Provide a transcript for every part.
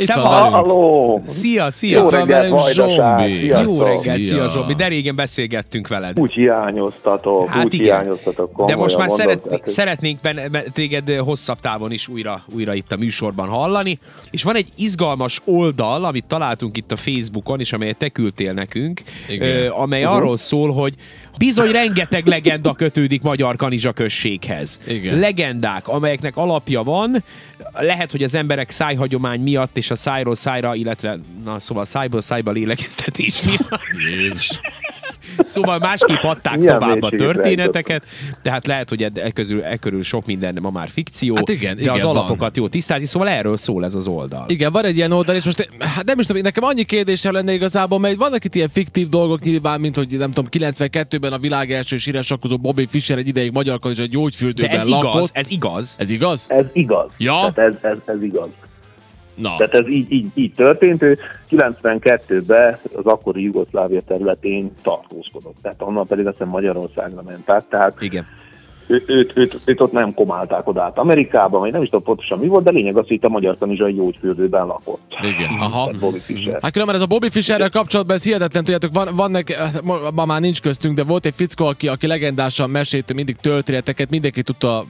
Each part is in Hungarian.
Itt van. Halló! Szia, szia! Jó reggelt! Zsombi. Jó reggelt, szia. Zsombi, de régen beszélgettünk veled. Úgy hiányoztatok, Hát úgy igen. hiányoztatok. De komolyan most már mondom, szeret, hogy- szeretnénk benne, téged hosszabb távon is újra, újra itt a műsorban hallani. És van egy izgalmas oldal, amit találtunk itt a Facebookon, és amelyet te küldtél nekünk, Igen. amely arról szól, hogy bizony rengeteg legenda kötődik Magyar Kanizsa községhez. Igen. Legendák, amelyeknek alapja van, lehet, hogy az emberek szájhagyomány miatt és a szájról szájra, illetve na, szóval szájból szájba lélegeztetés miatt Jézus. Szóval másképp adták Milyen tovább a történeteket, tehát lehet, hogy e, közül, e körül sok minden ma már fikció, Hát igen, de igen, az van. alapokat jó tisztázni, szóval erről szól ez az oldal. Igen, van egy ilyen oldal, és most hát nem is tudom, nekem annyi kérdésem lenne igazából, mert vannak itt ilyen fiktív dolgok nyilván, mint hogy nem tudom, 92-ben a világ első síresakkozó Bobby Fischer egy ideig magyar és egy De gyógyfürdőben ez igaz, lakott. ez igaz. Ez igaz? Ez igaz. Ja? Tehát ez, ez, ez igaz. Na, Tehát ez így, így, így történt. Ő 92-ben az akkori Jugoszlávia területén tartózkodott. Tehát onnan pedig azt hiszem Magyarországra ment át. Tehát Igen. Ő, őt, őt, őt, ott nem komálták oda át Amerikába, vagy nem is tudom pontosan mi volt, de lényeg az, hogy itt a Magyar Kanizsai gyógyfürdőben lakott. igen, aha. Bobby Fischer. Hát különben ez a Bobby Fischerrel kapcsolatban ez hihetetlen, tudjátok, van, van nek, ma, ma már nincs köztünk, de volt egy fickó, aki, aki legendásan mesélt mindig történeteket, mindenki tudta,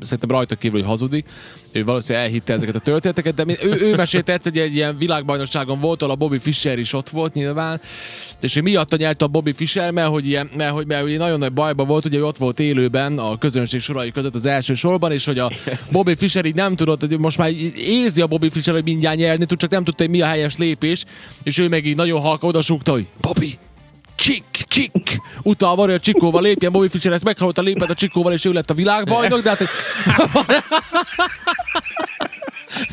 szerintem rajta kívül, hogy hazudik, ő valószínűleg elhitte ezeket a történeteket, de ő, ő mesélte egyszer, hogy egy ilyen világbajnokságon volt, ahol a Bobby Fischer is ott volt nyilván, és ő miatta nyerte a Bobby Fischer, mert hogy, ilyen, mert, hogy, mert hogy nagyon nagy bajban volt, ugye ő ott volt élőben a közönség sorai között az első sorban, és hogy a Bobby Fischer így nem tudott, hogy most már érzi a Bobby Fischer, hogy mindjárt nyerni tud, csak nem tudta, hogy mi a helyes lépés, és ő meg így nagyon halka oda súgta, hogy Bobby, csik, csik, utalva, hogy a Csikóval lépjen, Bobby Fischer ezt meghallotta, lépett a Csikóval, és ő lett a világbajnok, de hát, hogy...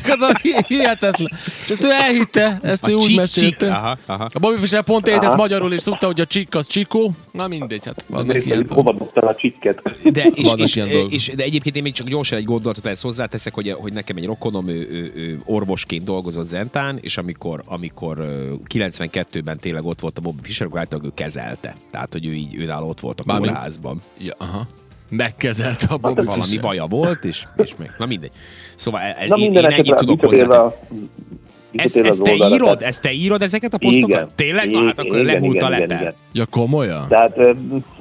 Hát, hihetetlen. És ezt ő elhitte, ezt ő A úgy mesélte. csik, aha, aha. A Bobby Fischer pont értett Aha. magyarul, és tudta, hogy a csik az csikó. Na mindegy, hát vannak ilyen hova dobtál a csikket. De, és, és, ilyen dolgok. és, de egyébként én még csak gyorsan egy gondolatot ehhez hozzáteszek, hogy, hogy nekem egy rokonom ő, ő, ő orvosként dolgozott Zentán, és amikor, amikor ö, 92-ben tényleg ott volt a Bobby Fischer, akkor általában ő kezelte. Tehát, hogy ő így ő nála ott volt a kórházban. Ja, aha. Megkezelte a Bobby Valami Fischer. baja volt, és, és meg, na mindegy. Szóval Na én, én minden ennyit tudok hozzá. a- Ezt, ezt te oldalra, írod? tehát- Ezt te írod ezeket a posztokat? Igen. Tényleg? Na, hát akkor Igen, lehult a igen, igen, lepel. igen. Ja, komolyan? Tehát,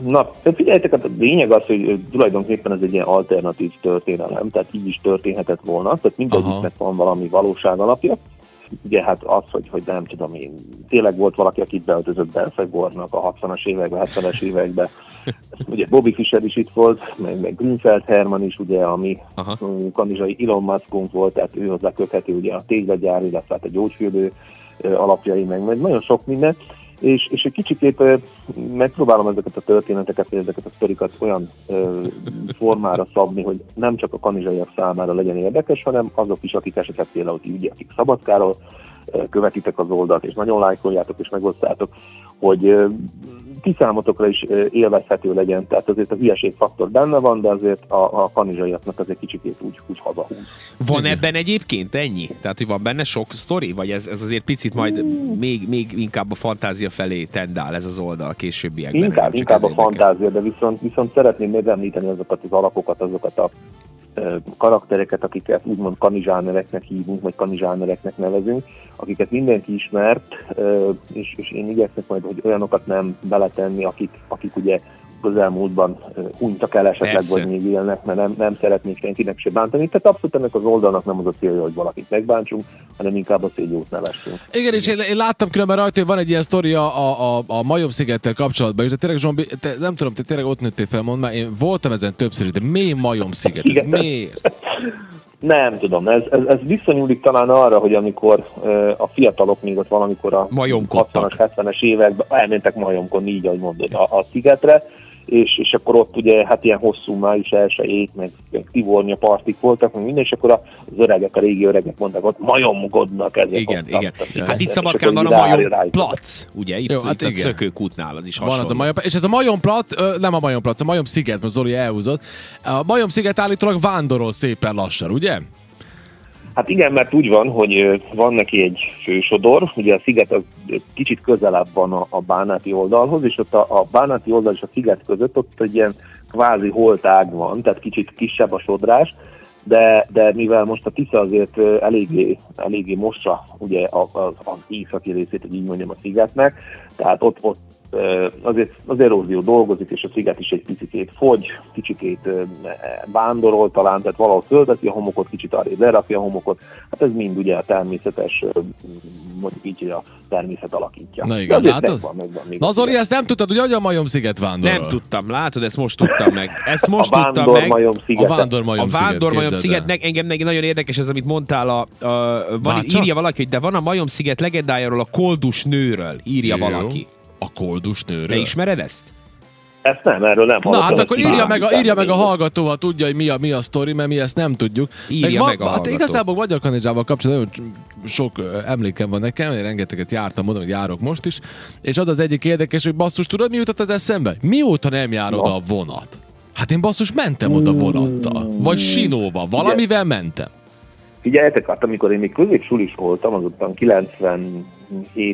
na, figyeljetek, hát a lényeg az, hogy tulajdonképpen ez egy ilyen alternatív történelem, tehát így is történhetett volna, tehát mindegyiknek van valami valóság alapja. Ugye hát az, hogy, hogy nem tudom én, tényleg volt valaki, akit beöltözött Belfegornak a 60-as években, 70-es években. Ugye Bobby Fischer is itt volt, meg, meg Grünfeld Hermann is, ugye, ami Aha. mm, kanizsai Elon Muskunk volt, tehát ő hozzá köthető ugye a téglagyár, illetve hát a gyógyfürdő alapjai, meg, meg nagyon sok minden. És, és egy kicsikét megpróbálom ezeket a történeteket, ezeket a sztorikat olyan ö, formára szabni, hogy nem csak a kanizsaiak számára legyen érdekes, hanem azok is, akik esetleg például ti, ugye, akik Szabadkáról követitek az oldalt, és nagyon lájkoljátok, és megosztátok, hogy ti számotokra is élvezhető legyen. Tehát azért a hülyeség faktor benne van, de azért a, a kanizsaiaknak az egy kicsikét úgy, úgy hazahúz. Van ebben egyébként ennyi? Tehát, hogy van benne sok sztori? Vagy ez, ez azért picit majd még, még inkább a fantázia felé tendál ez az oldal a későbbiekben? Inkább, inkább a fantázia, de viszont, viszont szeretném megemlíteni azokat az alapokat, azokat a karaktereket, akiket úgymond kanizsánereknek hívunk, vagy kanizsánereknek nevezünk, akiket mindenki ismert, és, és én igyekszek majd, hogy olyanokat nem beletenni, akik, akik ugye közelmúltban hunytak el esetleg, Persze. vagy még élnek, mert nem, nem szeretnék senkinek se bántani. Tehát abszolút ennek az oldalnak nem az a célja, hogy valakit megbántsunk, hanem inkább az, hogy jót nevessünk. Igen, és én, én láttam különben rajta, hogy van egy ilyen sztori a, a, a, a Majom-szigettel kapcsolatban, és de tényleg Zsombi, te, nem tudom, te tényleg ott nőttél fel, mondd már, én voltam ezen többször is, de miért Majom-sziget? Igen. miért? Nem tudom, ez, ez, ez visszanyúlik talán arra, hogy amikor ö, a fiatalok még ott valamikor a Majomkodtak. 60-as, 70-es években elmentek majomkon, így, ahogy mondod, a, a szigetre, és, és akkor ott ugye hát ilyen hosszú május elsőjét, meg, meg Tivornya partik voltak, meg minden, és akkor az öregek, a régi öregek mondták, ott majomkodnak ezek. Igen, ott, igen. ott, Hát itt Szabadkán van a Majom Plac, ugye? Itt, Jó, itt hát a igen. Szökőkútnál az is Van hasonló. az a Majom, és ez a Majom Plac, nem a Majom Plac, a Majom sziget, most Zoli elhúzott. A Majom sziget állítólag vándorol szépen lassan, ugye? Hát igen, mert úgy van, hogy van neki egy fősodor, ugye a sziget az kicsit közelebb van a, a bánáti oldalhoz, és ott a, a bánáti oldal és a sziget között ott egy ilyen kvázi holtág van, tehát kicsit kisebb a sodrás, de, de mivel most a Tisza azért eléggé, eléggé mossa ugye az, az északi részét, hogy így mondjam a szigetnek, tehát ott, ott azért az erózió dolgozik, és a sziget is egy picit fogy, kicsikét vándorol talán, tehát valahol fölveszi a homokot, kicsit arra lerakja a homokot, hát ez mind ugye a természetes, mondjuk így, hogy a természet alakítja. Na igen, látod? Na Zoli, ezt nem tudtad, hogy hogy a Majom sziget vándorol? Nem tudtam, látod, ezt most tudtam meg. Ezt most a tudtam meg. Sziget. A Vándormajom a Vándormajom sziget, sziget engem nagyon érdekes ez, amit mondtál, a, a, van, írja valaki, hogy de van a Majom sziget legendájáról, a koldus nőről, írja Jó. valaki. A koldus nőről? Te ismered ezt? Ezt nem, erről nem Na hát akkor írja meg, a, írja meg a hallgató, ha tudja, hogy mi a, mi a sztori, mert mi ezt nem tudjuk. Írja meg, meg a hát igazából Magyar Kanizsával kapcsolatban nagyon sok emlékem van nekem, én rengeteget jártam, mondom, hogy járok most is, és az az egyik érdekes, hogy basszus, tudod, mi jutott az eszembe? Mióta nem jár oda a vonat? Hát én basszus mentem oda vonattal, vagy sinóval, valamivel mentem. Figyeljetek, hát amikor én még középsulis voltam, azután 97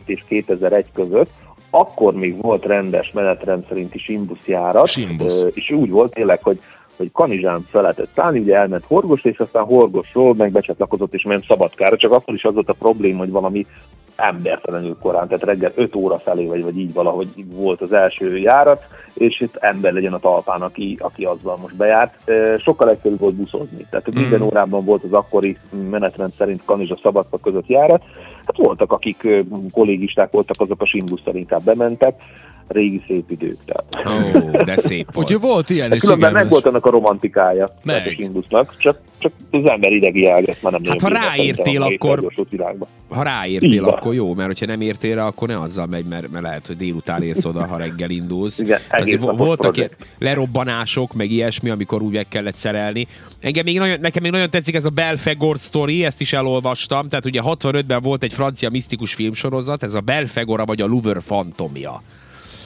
és 2001 között, akkor még volt rendes menetrend szerinti simbuszjárat, Simbusz. és úgy volt tényleg, hogy hogy Kanizsán fel lehetett szállni, ugye elment Horgos, és aztán Horgosról meg becsatlakozott, és ment Szabadkára, csak akkor is az volt a probléma, hogy valami embertelenül korán, tehát reggel 5 óra felé, vagy, vagy így valahogy volt az első járat, és itt ember legyen a talpán, aki, aki azzal most bejárt. Sokkal egyszerűbb volt buszozni, tehát mm. minden órában volt az akkori menetrend szerint Kanizsa Szabadka között járat. Hát voltak, akik kollégisták voltak, azok a Simbusszal inkább bementek, régi szép idők. Tehát. Oh, de szép volt. Úgyhogy volt ilyen is, Különben meg volt annak a romantikája. Meg. A Indusznak, csak, csak az ember idegi ezt már nem Hát ha ráértél, akkor, ha ráértél, akkor jó, mert hogyha nem értél rá, akkor ne azzal megy, mert, mert lehet, hogy délután érsz oda, ha reggel indulsz. Igen, voltak ilyen lerobbanások, meg ilyesmi, amikor úgy meg kellett szerelni. Engem még nagyon, nekem még nagyon tetszik ez a Belfegor story, ezt is elolvastam. Tehát ugye 65-ben volt egy francia misztikus filmsorozat, ez a Belfegora vagy a Louvre fantomja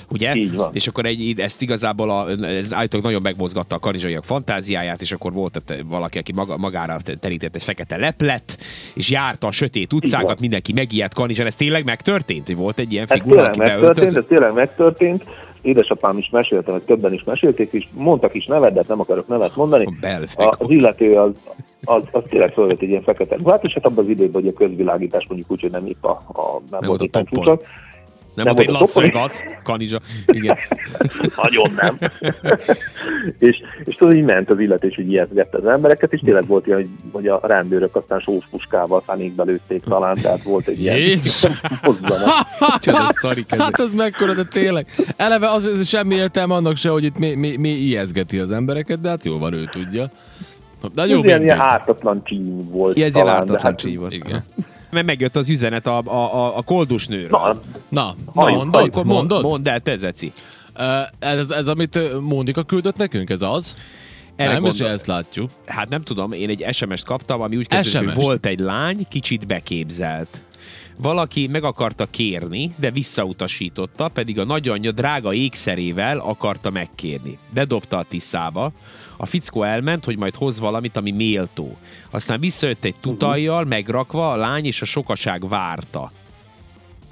ugye? Így van. És akkor egy, ezt igazából a, ez állítólag nagyon megmozgatta a kanizsaiak fantáziáját, és akkor volt valaki, aki maga, magára terített egy fekete leplet, és járta a sötét utcákat, mindenki megijedt kanizsán. Ez tényleg megtörtént? Volt egy ilyen figura, ez tényleg megtörtént, ez tényleg megtörtént édesapám is mesélte, vagy többen is mesélték, és mondtak is nevet, de hát nem akarok nevet mondani. A, az illető az, az, az tényleg fölvett egy ilyen fekete ruhát, és hát abban az időben, hogy a közvilágítás mondjuk úgy, hogy nem épp a, a nem, nem volt éppen csúcsok, nem, nem volt egy Las Vegas, kanizsa. Igen. Nagyon nem. és, és tudod, így ment az illetés, hogy ijesztgette az embereket, és tényleg volt ilyen, hogy, hogy a rendőrök aztán sós puskával fenékbe lőtték talán, tehát volt egy ilyen Hát az mekkora, de tényleg. Eleve az, az semmi értelme annak se, hogy itt mi, mi, mi ijeszgeti az embereket, de hát jó van, ő tudja. De jó, ilyen, ilyen ártatlan csíny volt. Ez ilyen ártatlan hát, csíny volt. Igen mert megjött az üzenet a, a, a, a koldus nőről. Na, na, na mondod, akkor mondod? Mondd el, te Zeci. Uh, ez, ez, amit Mónika küldött nekünk, ez az? Erre nem, gondol... ezt látjuk. Hát nem tudom, én egy SMS-t kaptam, ami úgy kezdődött, hogy volt egy lány, kicsit beképzelt. Valaki meg akarta kérni, de visszautasította, pedig a nagyanyja drága ékszerével akarta megkérni. Bedobta a tiszába, a fickó elment, hogy majd hoz valamit, ami méltó. Aztán visszajött egy tutajjal, megrakva, a lány és a sokaság várta.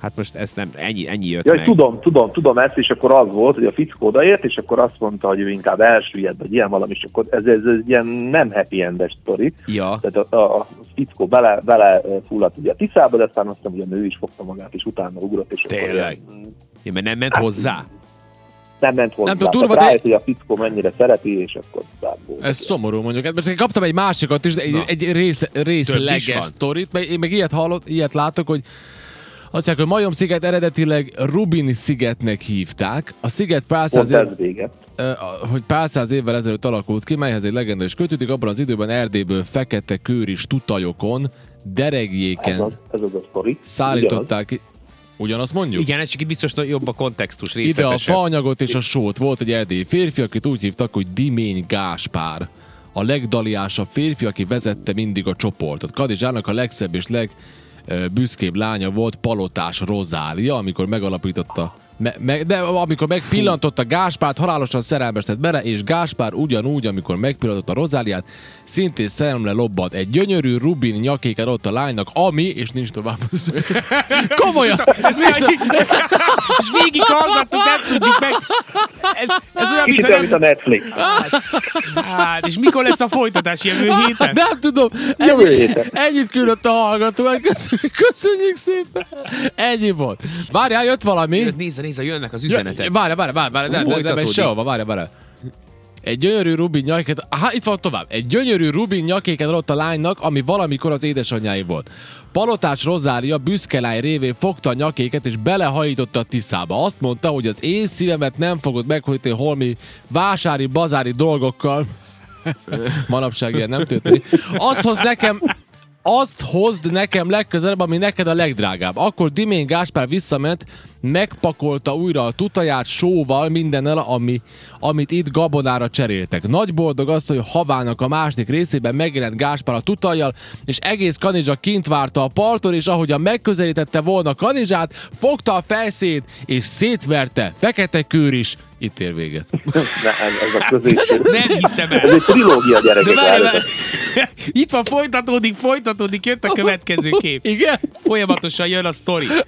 Hát most ezt nem, ennyi, ennyi jött ja, meg. Tudom, tudom, tudom ezt, és akkor az volt, hogy a fickó odaért, és akkor azt mondta, hogy ő inkább elsüllyed, vagy ilyen valami, és akkor ez, ez, ez ilyen nem happy endes sztori. Ja. Tehát a, a fickó bele, bele fulladt ugye a tiszába, de aztán azt hiszem, hogy a nő is fogta magát, és utána ugrott, és Tényleg? Ilyen, ja, mert nem ment hát, hozzá? nem ment hozzá. Nem tudom, durva, de... Rájött, hogy a fickó mennyire szereti, és akkor volt. Ez szomorú mondjuk. Hát most kaptam egy másikat is, egy, egy rész, részleges sztorit, mert én meg ilyet hallott, ilyet látok, hogy azt mondják, hogy Majom sziget eredetileg Rubin szigetnek hívták. A sziget pár száz, év, hogy pár száz évvel ezelőtt alakult ki, melyhez egy legenda is kötődik. Abban az időben Erdélyből fekete kőris tutajokon, deregjéken ez az, ez az a sztori. szállították ki. Ugyanazt mondjuk? Igen, ez csak biztos jobb a kontextus Ide a faanyagot és a sót. Volt egy erdélyi férfi, akit úgy hívtak, hogy Dimény Gáspár. A legdaliásabb férfi, aki vezette mindig a csoportot. Kadizsának a legszebb és legbüszkébb lánya volt Palotás Rozália, amikor megalapította Me, me, de amikor megpillantotta Gáspárt, halálosan szerelmesített bele, és Gáspár ugyanúgy, amikor megpillantotta Rozáliát, szintén szerelemre lobbant. Egy gyönyörű rubin nyakéket ott a lánynak, ami, és nincs tovább. Komolyan! És végig hallgattuk, nem tudjuk meg. Ez, ez olyan, mint, mint a nem... Netflix. Hát, és mikor lesz a folytatás jövő héten? Nem tudom, Jövő héten. ennyit küldött a hallgató, köszönjük, köszönjük szépen. Ennyi volt. Várjál, jött valami. Nézze, nézze, jönnek az Ja, üzenetek. Várj, várj, várj, várj, ez Folytatódik. sehova, várj, várj. Egy gyönyörű rubin nyakéket, aha, itt van tovább. Egy gyönyörű rubin nyakéket adott a lánynak, ami valamikor az édesanyjáé volt. Palotás Rozária büszkelány révén fogta a nyakéket és belehajította a Tiszába. Azt mondta, hogy az én szívemet nem fogod meghojtani holmi vásári, bazári dolgokkal. Manapság ilyen nem történik. Azt hoz nekem, azt hozd nekem legközelebb, ami neked a legdrágább. Akkor Dimén Gáspár visszament, megpakolta újra a tutaját sóval, mindennel, ami, amit itt gabonára cseréltek. Nagy boldog az, hogy Havának a második részében megjelent Gáspár a tutajjal, és egész kanizsa kint várta a parton, és ahogyan megközelítette volna kanizsát, fogta a felszét, és szétverte. Fekete kőr is. Itt ér véget. Ne, ez, ez a középső. Nem hiszem Ez el. egy trilógia, gyerekek. De várj. Itt van, folytatódik, folytatódik, jött a következő kép. Igen? Folyamatosan jön a sztori.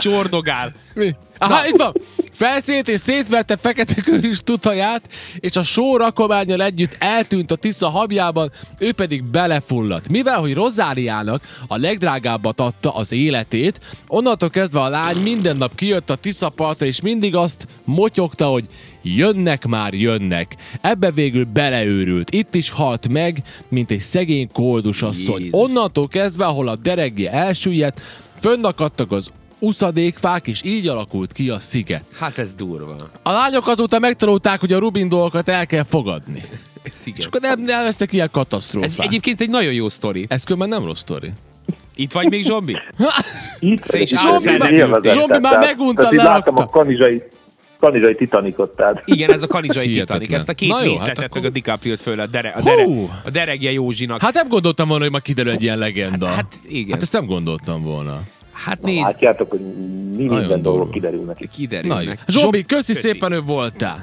Csordogál. Mi? Aha, itt van. Felszét és szétverte fekete körűs tutaját, és a só rakományjal együtt eltűnt a Tisza habjában, ő pedig belefulladt. Mivel, hogy Rozáliának a legdrágábbat adta az életét, onnantól kezdve a lány minden nap kijött a Tisza partra, és mindig azt motyogta, hogy jönnek már, jönnek. Ebbe végül beleőrült. Itt is halt meg, mint egy szegény koldus asszony. Jézus. Onnantól kezdve, ahol a dereggje elsüllyedt, fönnakadtak az uszadékfák, és így alakult ki a sziget. Hát ez durva. A lányok azóta megtanulták, hogy a Rubin dolgokat el kell fogadni. És Igen. akkor nem, nem lesznek ilyen katasztrófák. Ez egyébként egy nagyon jó sztori. Ez különben nem rossz sztori. Itt vagy még, Zsombi? Itt, Te is élvezetes, Zsombi már megunta, tehát láttam a kanizsai, kanizsai titanikot, tehát Igen, ez a kanizsai. Titanic. Ezt a két jó, részletet hát akkor- meg a DiCaprio föl a, dere, a, dere, a deregje Józsinak. Hát nem gondoltam volna, hogy ma kiderül egy ilyen legenda. Hát igen. Hát ezt nem gondoltam volna. Hát nézd, látjátok, hogy mi minden dolgok kiderülnek. Kiderülnek. Zsombi, Zsob- köszi szépen, hogy voltál.